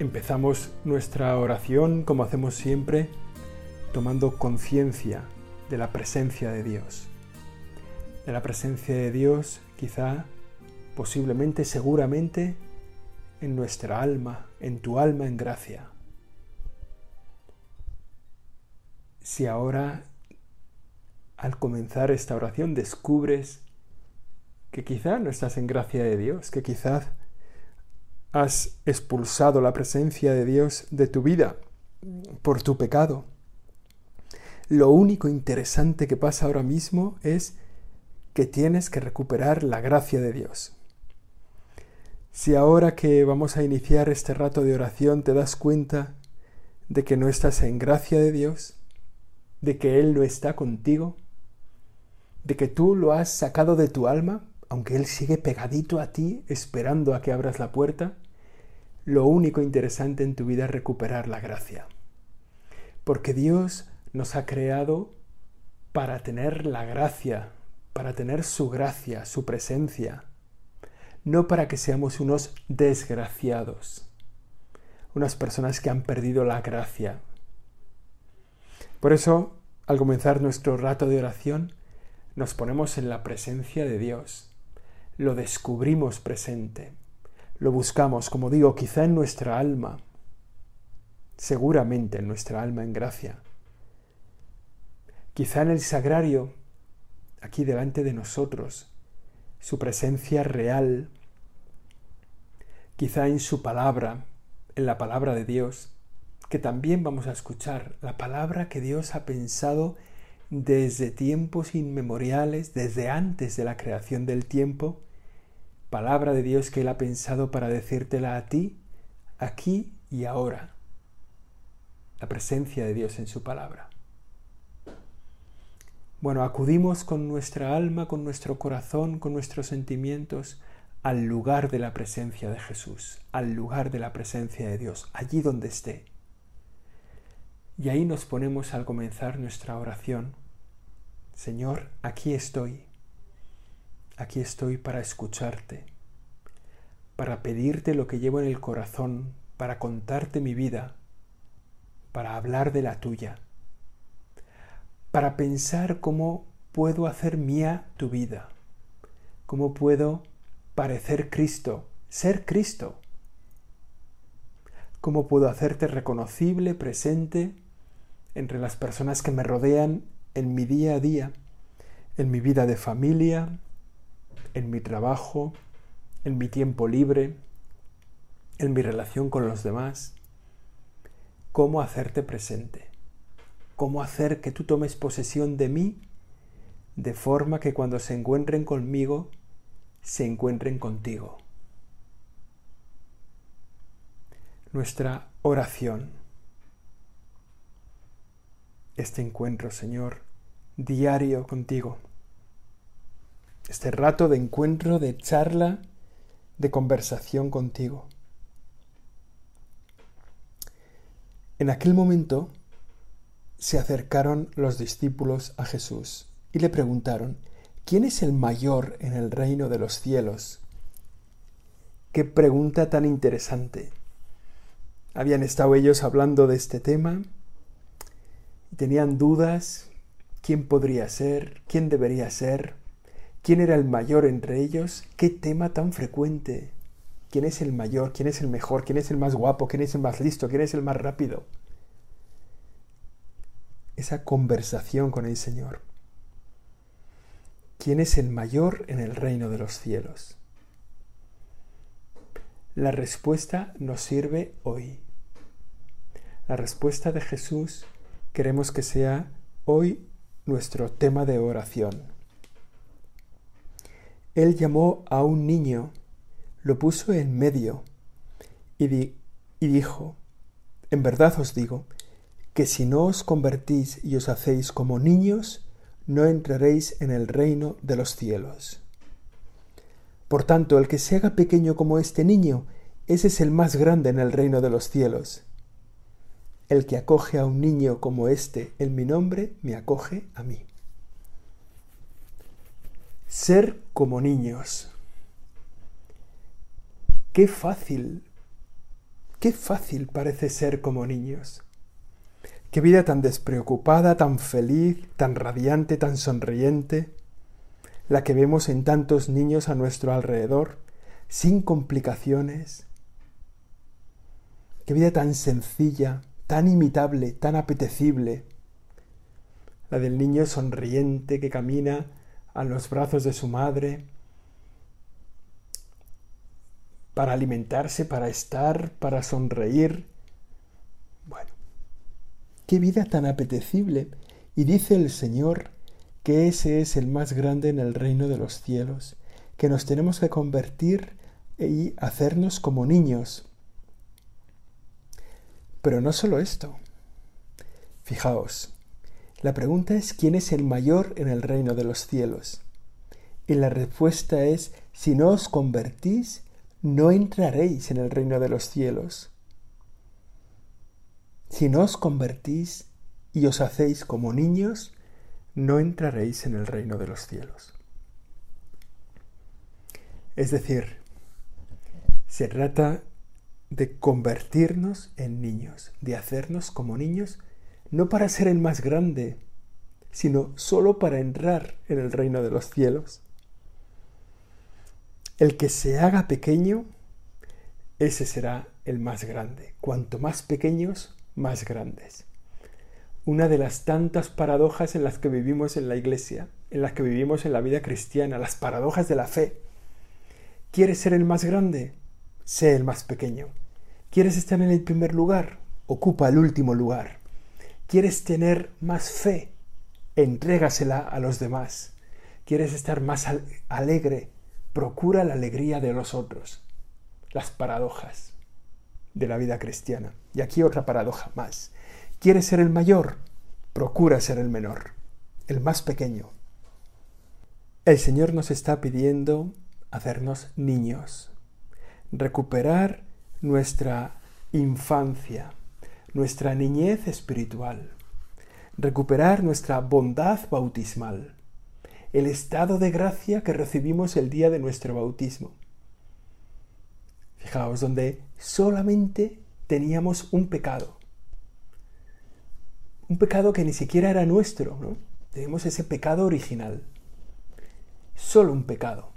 Empezamos nuestra oración, como hacemos siempre, tomando conciencia de la presencia de Dios. De la presencia de Dios, quizá, posiblemente, seguramente, en nuestra alma, en tu alma en gracia. Si ahora, al comenzar esta oración, descubres que quizá no estás en gracia de Dios, que quizás has expulsado la presencia de Dios de tu vida por tu pecado. Lo único interesante que pasa ahora mismo es que tienes que recuperar la gracia de Dios. Si ahora que vamos a iniciar este rato de oración te das cuenta de que no estás en gracia de Dios, de que Él no está contigo, de que tú lo has sacado de tu alma, aunque Él sigue pegadito a ti esperando a que abras la puerta, lo único interesante en tu vida es recuperar la gracia. Porque Dios nos ha creado para tener la gracia, para tener su gracia, su presencia, no para que seamos unos desgraciados, unas personas que han perdido la gracia. Por eso, al comenzar nuestro rato de oración, nos ponemos en la presencia de Dios lo descubrimos presente, lo buscamos, como digo, quizá en nuestra alma, seguramente en nuestra alma en gracia, quizá en el sagrario, aquí delante de nosotros, su presencia real, quizá en su palabra, en la palabra de Dios, que también vamos a escuchar, la palabra que Dios ha pensado desde tiempos inmemoriales, desde antes de la creación del tiempo, palabra de Dios que Él ha pensado para decírtela a ti, aquí y ahora. La presencia de Dios en su palabra. Bueno, acudimos con nuestra alma, con nuestro corazón, con nuestros sentimientos al lugar de la presencia de Jesús, al lugar de la presencia de Dios, allí donde esté. Y ahí nos ponemos al comenzar nuestra oración. Señor, aquí estoy Aquí estoy para escucharte, para pedirte lo que llevo en el corazón, para contarte mi vida, para hablar de la tuya, para pensar cómo puedo hacer mía tu vida, cómo puedo parecer Cristo, ser Cristo, cómo puedo hacerte reconocible, presente entre las personas que me rodean en mi día a día, en mi vida de familia, en mi trabajo, en mi tiempo libre, en mi relación con los demás, cómo hacerte presente, cómo hacer que tú tomes posesión de mí de forma que cuando se encuentren conmigo, se encuentren contigo. Nuestra oración. Este encuentro, Señor, diario contigo este rato de encuentro, de charla, de conversación contigo. En aquel momento se acercaron los discípulos a Jesús y le preguntaron, ¿quién es el mayor en el reino de los cielos? Qué pregunta tan interesante. Habían estado ellos hablando de este tema y tenían dudas, quién podría ser, quién debería ser. ¿Quién era el mayor entre ellos? ¿Qué tema tan frecuente? ¿Quién es el mayor? ¿Quién es el mejor? ¿Quién es el más guapo? ¿Quién es el más listo? ¿Quién es el más rápido? Esa conversación con el Señor. ¿Quién es el mayor en el reino de los cielos? La respuesta nos sirve hoy. La respuesta de Jesús queremos que sea hoy nuestro tema de oración. Él llamó a un niño, lo puso en medio y, dijo, en verdad os digo, que si no os convertís y os hacéis como niños, no entraréis en el reino de los cielos. Por tanto, el que se haga pequeño como este niño, ese es el más grande en el reino de los cielos. El que acoge a un niño como este en mi nombre, me acoge a mí. Ser como niños. Qué fácil, qué fácil parece ser como niños. Qué vida tan despreocupada, tan feliz, tan radiante, tan sonriente, la que vemos en tantos niños a nuestro alrededor, sin complicaciones. Qué vida tan sencilla, tan imitable, tan apetecible. La del niño sonriente que camina a los brazos de su madre, para alimentarse, para estar, para sonreír. Bueno, qué vida tan apetecible. Y dice el Señor que ese es el más grande en el reino de los cielos, que nos tenemos que convertir y hacernos como niños. Pero no solo esto. Fijaos, la pregunta es ¿quién es el mayor en el reino de los cielos? Y la respuesta es, si no os convertís, no entraréis en el reino de los cielos. Si no os convertís y os hacéis como niños, no entraréis en el reino de los cielos. Es decir, se trata de convertirnos en niños, de hacernos como niños, no para ser el más grande, sino solo para entrar en el reino de los cielos. El que se haga pequeño, ese será el más grande. Cuanto más pequeños, más grandes. Una de las tantas paradojas en las que vivimos en la iglesia, en las que vivimos en la vida cristiana, las paradojas de la fe. ¿Quieres ser el más grande? Sé el más pequeño. ¿Quieres estar en el primer lugar? Ocupa el último lugar. ¿Quieres tener más fe? Entrégasela a los demás. ¿Quieres estar más alegre? procura la alegría de los otros, las paradojas de la vida cristiana. Y aquí otra paradoja más. ¿Quieres ser el mayor? Procura ser el menor, el más pequeño. El Señor nos está pidiendo hacernos niños, recuperar nuestra infancia, nuestra niñez espiritual, recuperar nuestra bondad bautismal el estado de gracia que recibimos el día de nuestro bautismo. Fijaos, donde solamente teníamos un pecado. Un pecado que ni siquiera era nuestro, ¿no? Teníamos ese pecado original. Solo un pecado.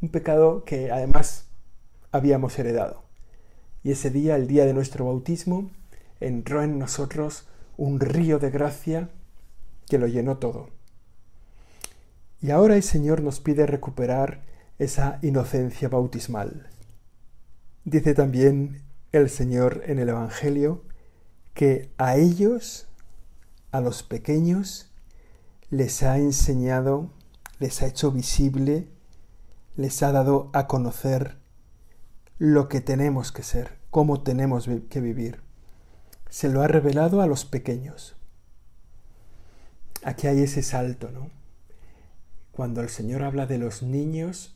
Un pecado que además habíamos heredado. Y ese día, el día de nuestro bautismo, entró en nosotros un río de gracia que lo llenó todo. Y ahora el Señor nos pide recuperar esa inocencia bautismal. Dice también el Señor en el Evangelio que a ellos, a los pequeños, les ha enseñado, les ha hecho visible, les ha dado a conocer lo que tenemos que ser, cómo tenemos que vivir. Se lo ha revelado a los pequeños. Aquí hay ese salto, ¿no? Cuando el Señor habla de los niños,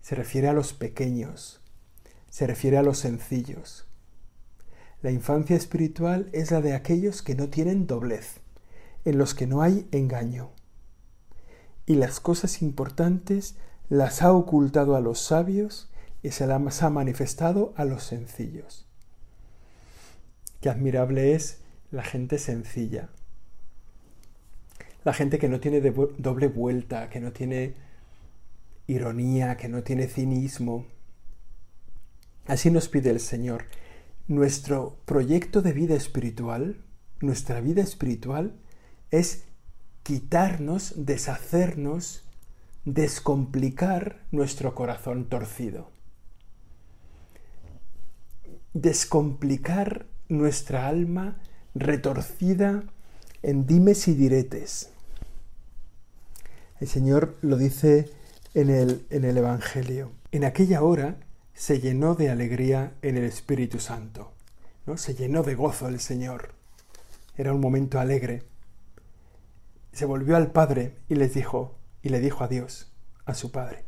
se refiere a los pequeños, se refiere a los sencillos. La infancia espiritual es la de aquellos que no tienen doblez, en los que no hay engaño. Y las cosas importantes las ha ocultado a los sabios y se las ha manifestado a los sencillos. Qué admirable es la gente sencilla, la gente que no tiene doble vuelta, que no tiene ironía, que no tiene cinismo. Así nos pide el Señor. Nuestro proyecto de vida espiritual, nuestra vida espiritual, es quitarnos, deshacernos, descomplicar nuestro corazón torcido. Descomplicar nuestra alma retorcida en dimes y diretes. El Señor lo dice en el, en el Evangelio. En aquella hora se llenó de alegría en el Espíritu Santo. ¿no? Se llenó de gozo el Señor Era un momento alegre. Se volvió al Padre y les dijo, y le dijo a Dios, a su Padre,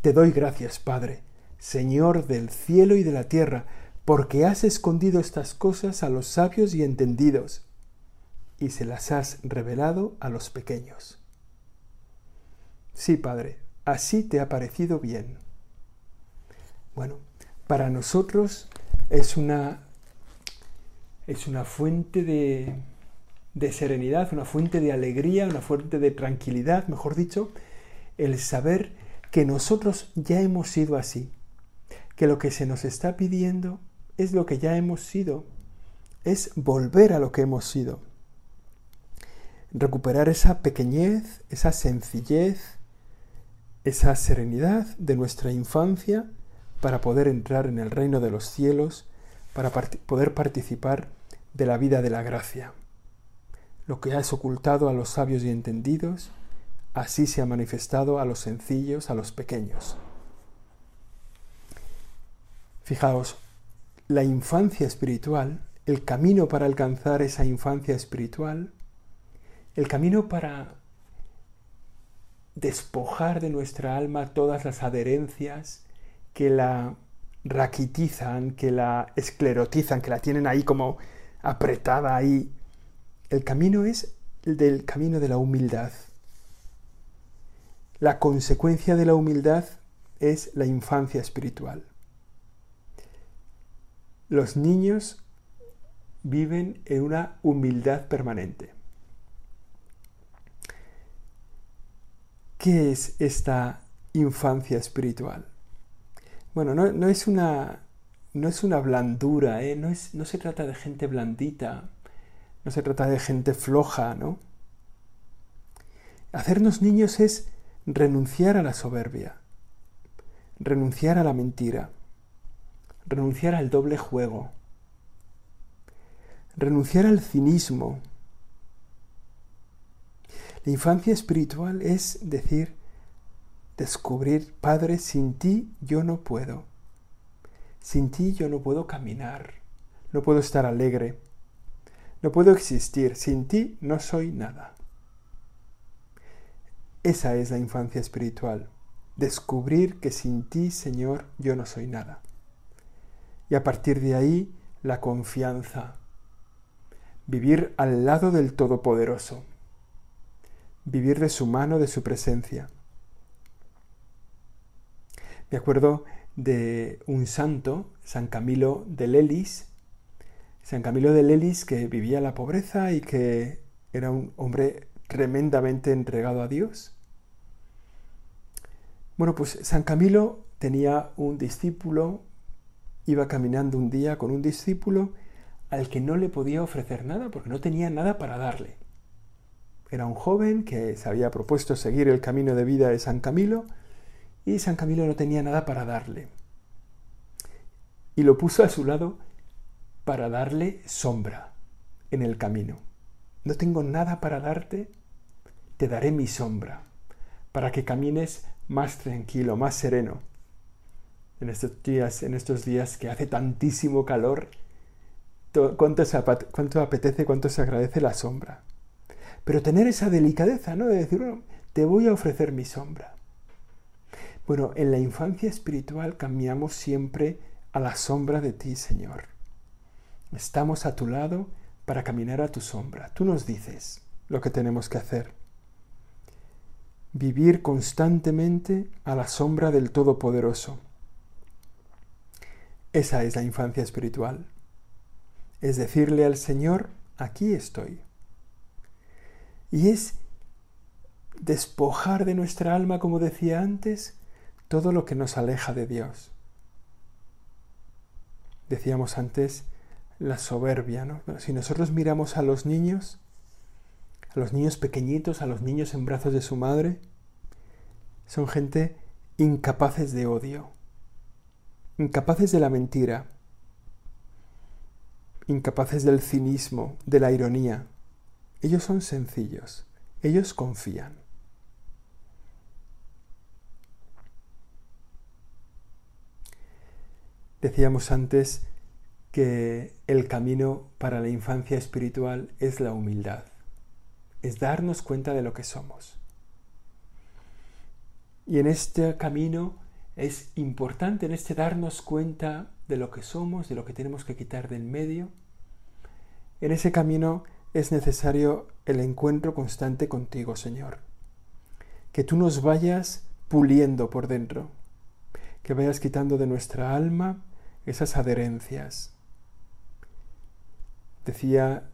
Te doy gracias, Padre, Señor del cielo y de la tierra, porque has escondido estas cosas a los sabios y entendidos, y se las has revelado a los pequeños. Sí, Padre, así te ha parecido bien. Bueno, para nosotros es una, es una fuente de, de serenidad, una fuente de alegría, una fuente de tranquilidad, mejor dicho, el saber que nosotros ya hemos sido así, que lo que se nos está pidiendo es lo que ya hemos sido, es volver a lo que hemos sido, recuperar esa pequeñez, esa sencillez, esa serenidad de nuestra infancia para poder entrar en el reino de los cielos, para poder participar de la vida de la gracia. Lo que has ocultado a los sabios y entendidos, así se ha manifestado a los sencillos, a los pequeños. Fijaos, la infancia espiritual, el camino para alcanzar esa infancia espiritual, el camino para despojar de nuestra alma todas las adherencias que la raquitizan, que la esclerotizan, que la tienen ahí como apretada ahí. El camino es el del camino de la humildad. La consecuencia de la humildad es la infancia espiritual. Los niños viven en una humildad permanente. ¿Qué es esta infancia espiritual? Bueno, no, es, una, no es una blandura, ¿eh? no, es, no se trata de gente blandita, no se trata de gente floja, ¿no? Hacernos niños es renunciar a la soberbia, renunciar a la mentira, renunciar al doble juego, renunciar al cinismo, la infancia espiritual es decir, descubrir, Padre, sin ti yo no puedo. Sin ti yo no puedo caminar, no puedo estar alegre, no puedo existir, sin ti no soy nada. Esa es la infancia espiritual, descubrir que sin ti, Señor, yo no soy nada. Y a partir de ahí, la confianza, vivir al lado del Todopoderoso vivir de su mano, de su presencia. Me acuerdo de un santo, San Camilo de Lelis, San Camilo de Lelis que vivía la pobreza y que era un hombre tremendamente entregado a Dios. Bueno, pues San Camilo tenía un discípulo, iba caminando un día con un discípulo al que no le podía ofrecer nada porque no tenía nada para darle. Era un joven que se había propuesto seguir el camino de vida de San Camilo y San Camilo no tenía nada para darle. Y lo puso a su lado para darle sombra en el camino. No tengo nada para darte, te daré mi sombra, para que camines más tranquilo, más sereno. En estos días, en estos días que hace tantísimo calor, cuánto, apetece, cuánto se agradece la sombra. Pero tener esa delicadeza, ¿no? De decir, bueno, te voy a ofrecer mi sombra. Bueno, en la infancia espiritual cambiamos siempre a la sombra de ti, Señor. Estamos a tu lado para caminar a tu sombra. Tú nos dices lo que tenemos que hacer. Vivir constantemente a la sombra del Todopoderoso. Esa es la infancia espiritual. Es decirle al Señor, aquí estoy. Y es despojar de nuestra alma, como decía antes, todo lo que nos aleja de Dios. Decíamos antes la soberbia, ¿no? si nosotros miramos a los niños, a los niños pequeñitos, a los niños en brazos de su madre, son gente incapaces de odio, incapaces de la mentira, incapaces del cinismo, de la ironía, ellos son sencillos, ellos confían. Decíamos antes que el camino para la infancia espiritual es la humildad, es darnos cuenta de lo que somos. Y en este camino es importante, en este darnos cuenta de lo que somos, de lo que tenemos que quitar del medio, en ese camino es necesario el encuentro constante contigo, Señor. Que tú nos vayas puliendo por dentro, que vayas quitando de nuestra alma esas adherencias. Decía,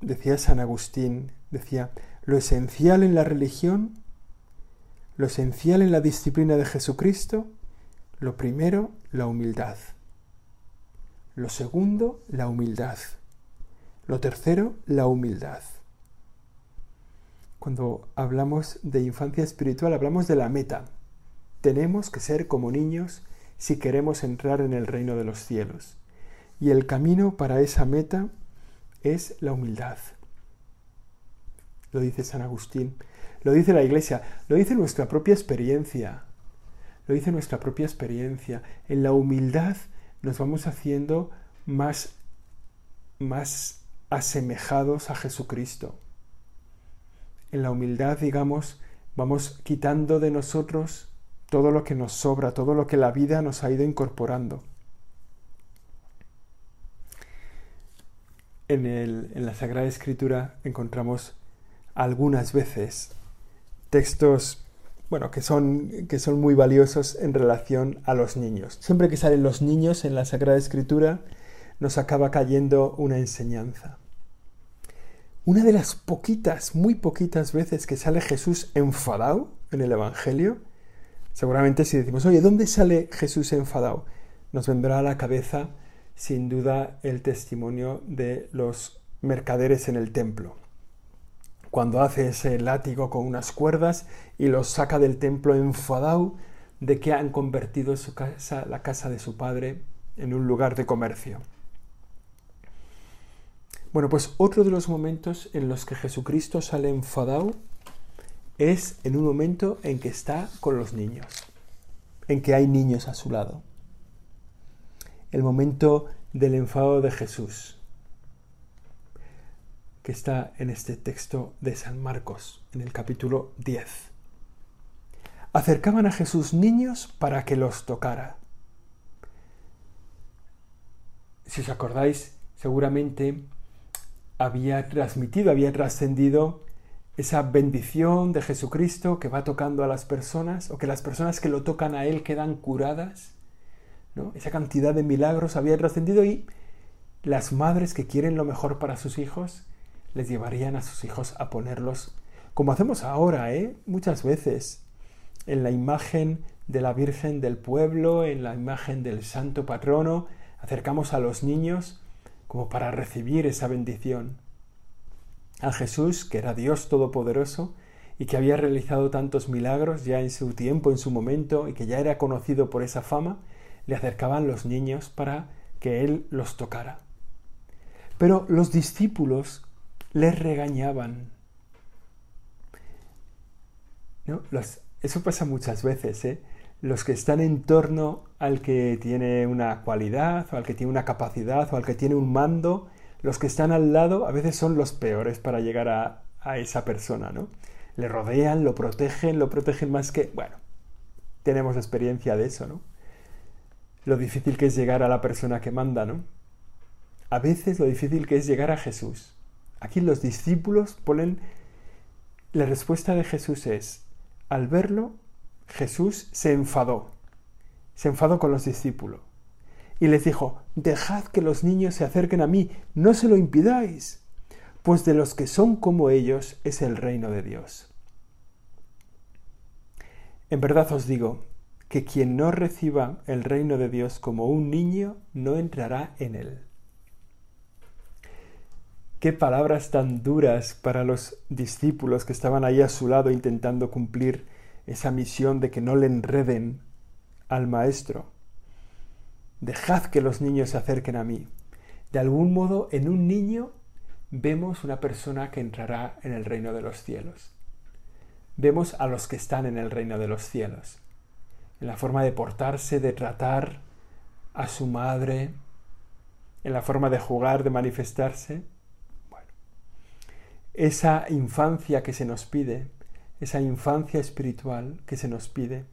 decía San Agustín, decía, lo esencial en la religión, lo esencial en la disciplina de Jesucristo, lo primero, la humildad. Lo segundo, la humildad. Lo tercero, la humildad. Cuando hablamos de infancia espiritual, hablamos de la meta. Tenemos que ser como niños si queremos entrar en el reino de los cielos. Y el camino para esa meta es la humildad. Lo dice San Agustín, lo dice la Iglesia, lo dice nuestra propia experiencia. Lo dice nuestra propia experiencia. En la humildad nos vamos haciendo más, más asemejados a Jesucristo. En la humildad, digamos, vamos quitando de nosotros todo lo que nos sobra, todo lo que la vida nos ha ido incorporando. En, el, en la Sagrada Escritura encontramos algunas veces textos bueno, que son, que son muy valiosos en relación a los niños. Siempre que salen los niños en la Sagrada Escritura, nos acaba cayendo una enseñanza. Una de las poquitas, muy poquitas veces que sale Jesús enfadado en el Evangelio, seguramente si decimos, oye, ¿dónde sale Jesús enfadado? Nos vendrá a la cabeza sin duda el testimonio de los mercaderes en el templo. Cuando hace ese látigo con unas cuerdas y los saca del templo enfadado de que han convertido su casa, la casa de su padre, en un lugar de comercio. Bueno, pues otro de los momentos en los que Jesucristo sale enfadado es en un momento en que está con los niños, en que hay niños a su lado. El momento del enfado de Jesús, que está en este texto de San Marcos, en el capítulo 10. Acercaban a Jesús niños para que los tocara. Si os acordáis, seguramente había transmitido, había trascendido esa bendición de Jesucristo que va tocando a las personas o que las personas que lo tocan a Él quedan curadas. ¿no? Esa cantidad de milagros había trascendido y las madres que quieren lo mejor para sus hijos les llevarían a sus hijos a ponerlos, como hacemos ahora, ¿eh? muchas veces, en la imagen de la Virgen del pueblo, en la imagen del Santo Patrono, acercamos a los niños como para recibir esa bendición. A Jesús, que era Dios Todopoderoso y que había realizado tantos milagros ya en su tiempo, en su momento, y que ya era conocido por esa fama, le acercaban los niños para que Él los tocara. Pero los discípulos les regañaban. ¿No? eso pasa muchas veces, ¿eh? los que están en torno al que tiene una cualidad o al que tiene una capacidad o al que tiene un mando, los que están al lado a veces son los peores para llegar a, a esa persona, ¿no? Le rodean, lo protegen, lo protegen más que... Bueno, tenemos experiencia de eso, ¿no? Lo difícil que es llegar a la persona que manda, ¿no? A veces lo difícil que es llegar a Jesús. Aquí los discípulos ponen... La respuesta de Jesús es, al verlo, Jesús se enfadó, se enfadó con los discípulos y les dijo, dejad que los niños se acerquen a mí, no se lo impidáis, pues de los que son como ellos es el reino de Dios. En verdad os digo que quien no reciba el reino de Dios como un niño no entrará en él. Qué palabras tan duras para los discípulos que estaban ahí a su lado intentando cumplir esa misión de que no le enreden al maestro. Dejad que los niños se acerquen a mí. De algún modo, en un niño vemos una persona que entrará en el reino de los cielos. Vemos a los que están en el reino de los cielos, en la forma de portarse, de tratar a su madre, en la forma de jugar, de manifestarse. Esa infancia que se nos pide, esa infancia espiritual que se nos pide,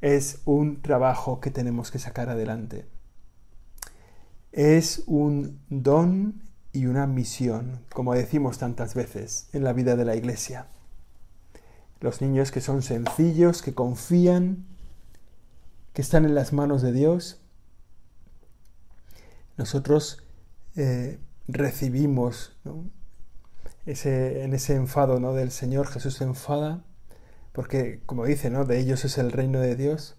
es un trabajo que tenemos que sacar adelante. Es un don y una misión, como decimos tantas veces en la vida de la Iglesia. Los niños que son sencillos, que confían, que están en las manos de Dios, nosotros eh, recibimos ese, en ese enfado ¿no? del Señor, Jesús se enfada, porque como dice, ¿no? de ellos es el reino de Dios.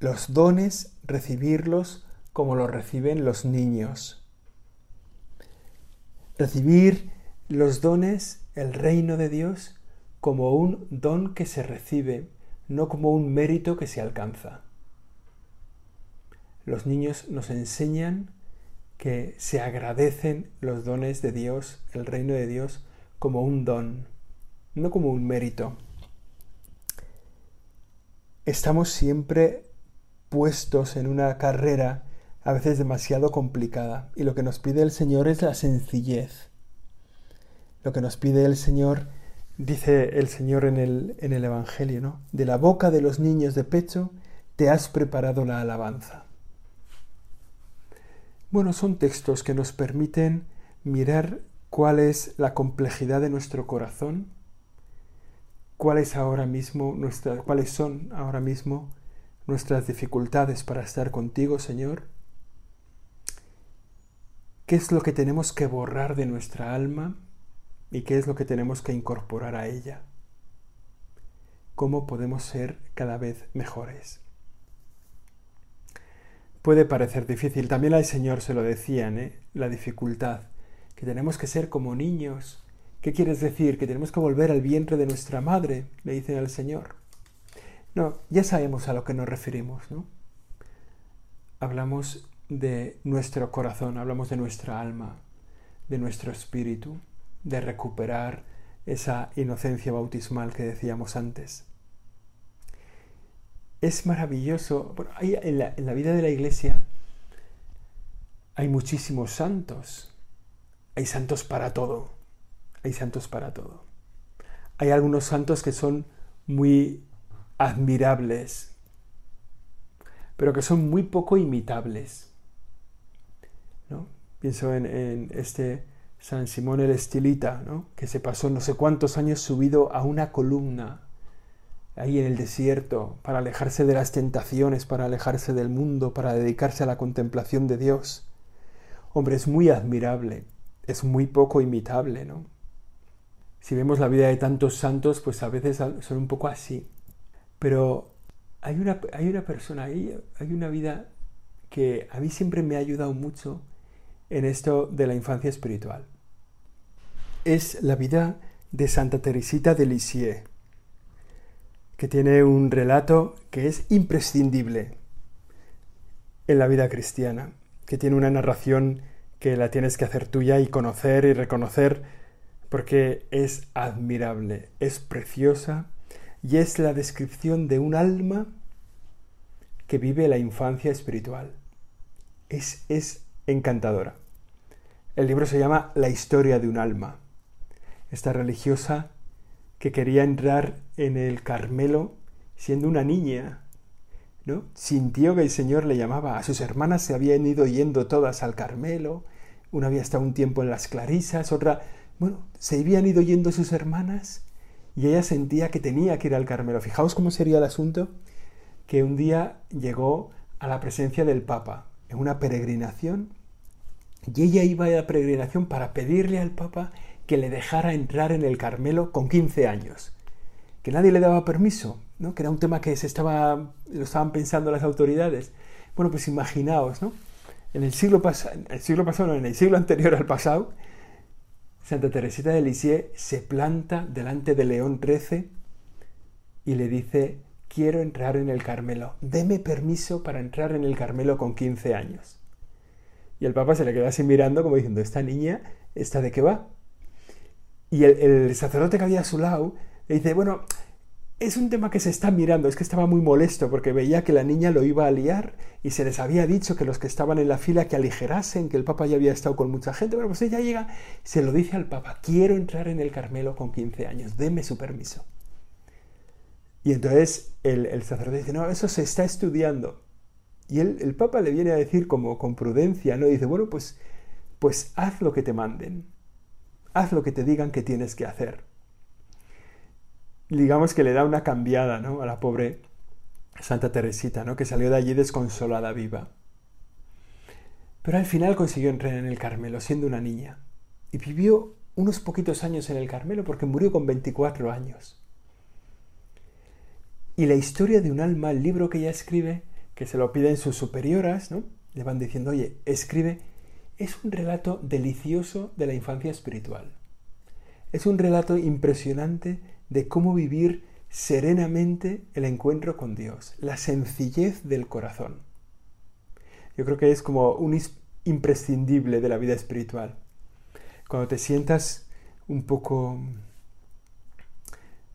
Los dones, recibirlos como los reciben los niños. Recibir los dones, el reino de Dios, como un don que se recibe, no como un mérito que se alcanza. Los niños nos enseñan que se agradecen los dones de Dios, el reino de Dios, como un don, no como un mérito. Estamos siempre puestos en una carrera a veces demasiado complicada y lo que nos pide el Señor es la sencillez. Lo que nos pide el Señor, dice el Señor en el, en el Evangelio, ¿no? De la boca de los niños de pecho te has preparado la alabanza. Bueno, son textos que nos permiten mirar cuál es la complejidad de nuestro corazón, cuáles ahora mismo cuáles son ahora mismo nuestras dificultades para estar contigo, Señor, qué es lo que tenemos que borrar de nuestra alma y qué es lo que tenemos que incorporar a ella. Cómo podemos ser cada vez mejores. Puede parecer difícil, también al Señor se lo decían, ¿eh? la dificultad, que tenemos que ser como niños. ¿Qué quieres decir? Que tenemos que volver al vientre de nuestra madre, le dicen al Señor. No, ya sabemos a lo que nos referimos, ¿no? Hablamos de nuestro corazón, hablamos de nuestra alma, de nuestro espíritu, de recuperar esa inocencia bautismal que decíamos antes. Es maravilloso, en, la, en la vida de la iglesia hay muchísimos santos, hay santos para todo, hay santos para todo. Hay algunos santos que son muy admirables, pero que son muy poco imitables. Pienso en, este San Simón el Estilita, que se pasó no sé cuántos años subido a una columna ahí en el desierto para alejarse de las tentaciones, para alejarse del mundo, para dedicarse a la contemplación de Dios. Hombre, es muy admirable, es muy poco imitable, ¿no? Si vemos la vida de tantos santos, pues a veces son un poco así. Pero hay una, hay una persona, hay, hay una vida que a mí siempre me ha ayudado mucho en esto de la infancia espiritual. Es la vida de Santa Teresita de Lisieux, que tiene un relato que es imprescindible en la vida cristiana, que tiene una narración que la tienes que hacer tuya y conocer y reconocer porque es admirable, es preciosa y es la descripción de un alma que vive la infancia espiritual. Es, es encantadora. El libro se llama La historia de un alma. Esta religiosa que quería entrar en el Carmelo siendo una niña, ¿no? Sintió que el Señor le llamaba. A sus hermanas se habían ido yendo todas al Carmelo. Una había estado un tiempo en las Clarisas, otra, bueno, se habían ido yendo sus hermanas y ella sentía que tenía que ir al Carmelo. Fijaos cómo sería el asunto que un día llegó a la presencia del Papa en una peregrinación y ella iba a la peregrinación para pedirle al Papa que le dejara entrar en el Carmelo con 15 años. Que nadie le daba permiso, ¿no? que era un tema que se estaba, lo estaban pensando las autoridades. Bueno, pues imaginaos, ¿no? En el siglo, el siglo pasado, no, en el siglo anterior al pasado, Santa Teresita de Lisieux se planta delante de León XIII y le dice, quiero entrar en el Carmelo, deme permiso para entrar en el Carmelo con 15 años. Y el Papa se le queda así mirando como diciendo, esta niña, ¿esta de qué va? Y el, sacerdote que había a su lado le dice, bueno, es un tema que se está mirando, es que estaba muy molesto porque veía que la niña lo iba a liar y se les había dicho que los que estaban en la fila que aligerasen, que el Papa ya había estado con mucha gente, pero pues ella llega, se lo dice al Papa, quiero entrar en el Carmelo con 15 años, deme su permiso. Y entonces el, sacerdote dice, no, eso se está estudiando. Y el Papa le viene a decir como con prudencia, ¿no? Dice, bueno, pues, pues haz lo que te manden, haz lo que te digan que tienes que hacer digamos que le da una cambiada ¿no? a la pobre Santa Teresita, ¿no? que salió de allí desconsolada viva. Pero al final consiguió entrar en el Carmelo siendo una niña y vivió unos poquitos años en el Carmelo porque murió con 24 años. Y la historia de un alma, el libro que ella escribe, que se lo piden sus superioras, ¿no? Le van diciendo, oye, escribe, es un relato delicioso de la infancia espiritual. Es un relato impresionante de cómo vivir serenamente el encuentro con Dios, la sencillez del corazón. Yo creo que es como un imprescindible de la vida espiritual. Cuando te sientas un poco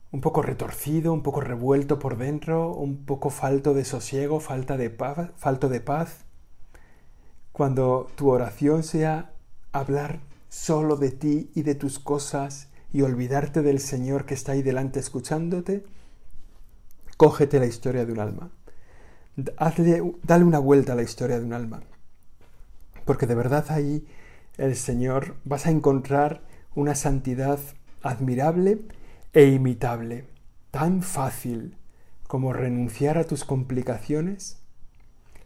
un poco retorcido, un poco revuelto por dentro, un poco falto de sosiego, falta de paz, falto de paz, cuando tu oración sea hablar solo de ti y de tus cosas y olvidarte del Señor que está ahí delante escuchándote, cógete la historia de un alma. Hazle, dale una vuelta a la historia de un alma. Porque de verdad ahí el Señor vas a encontrar una santidad admirable e imitable, tan fácil como renunciar a tus complicaciones,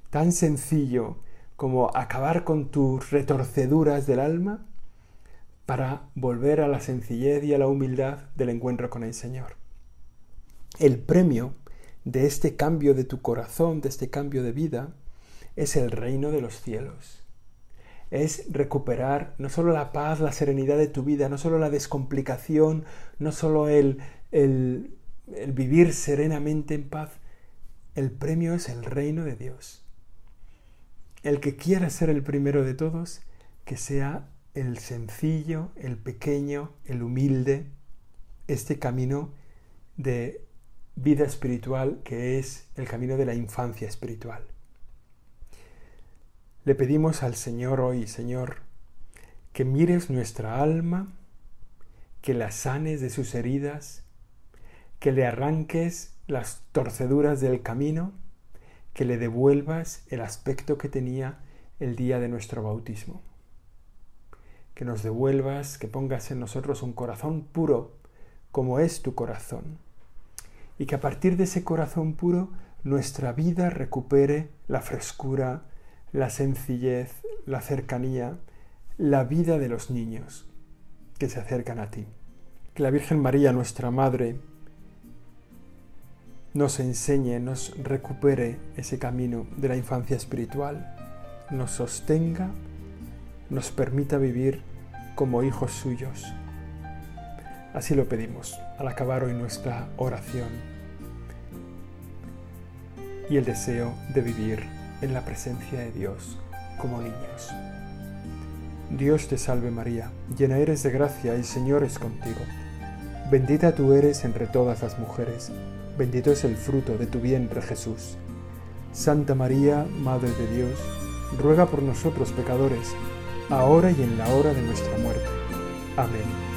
tan sencillo como acabar con tus retorceduras del alma, para volver a la sencillez y a la humildad del encuentro con el Señor. El premio de este cambio de tu corazón, de este cambio de vida, es el reino de los cielos. Es recuperar no solo la paz, la serenidad de tu vida, no solo la descomplicación, no solo el, el, el vivir serenamente en paz. El premio es el reino de Dios. El que quiera ser el primero de todos, que sea el sencillo, el pequeño, el humilde, este camino de vida espiritual que es el camino de la infancia espiritual. Le pedimos al Señor hoy, Señor, que mires nuestra alma, que la sanes de sus heridas, que le arranques las torceduras del camino, que le devuelvas el aspecto que tenía el día de nuestro bautismo que nos devuelvas, que pongas en nosotros un corazón puro, como es tu corazón. Y que a partir de ese corazón puro nuestra vida recupere la frescura, la sencillez, la cercanía, la vida de los niños que se acercan a ti. Que la Virgen María, nuestra Madre, nos enseñe, nos recupere ese camino de la infancia espiritual, nos sostenga nos permita vivir como hijos suyos. Así lo pedimos al acabar hoy nuestra oración y el deseo de vivir en la presencia de Dios como niños. Dios te salve María, llena eres de gracia, el Señor es contigo. Bendita tú eres entre todas las mujeres, bendito es el fruto de tu vientre Jesús. Santa María, Madre de Dios, ruega por nosotros pecadores, ahora y en la hora de nuestra muerte. Amén.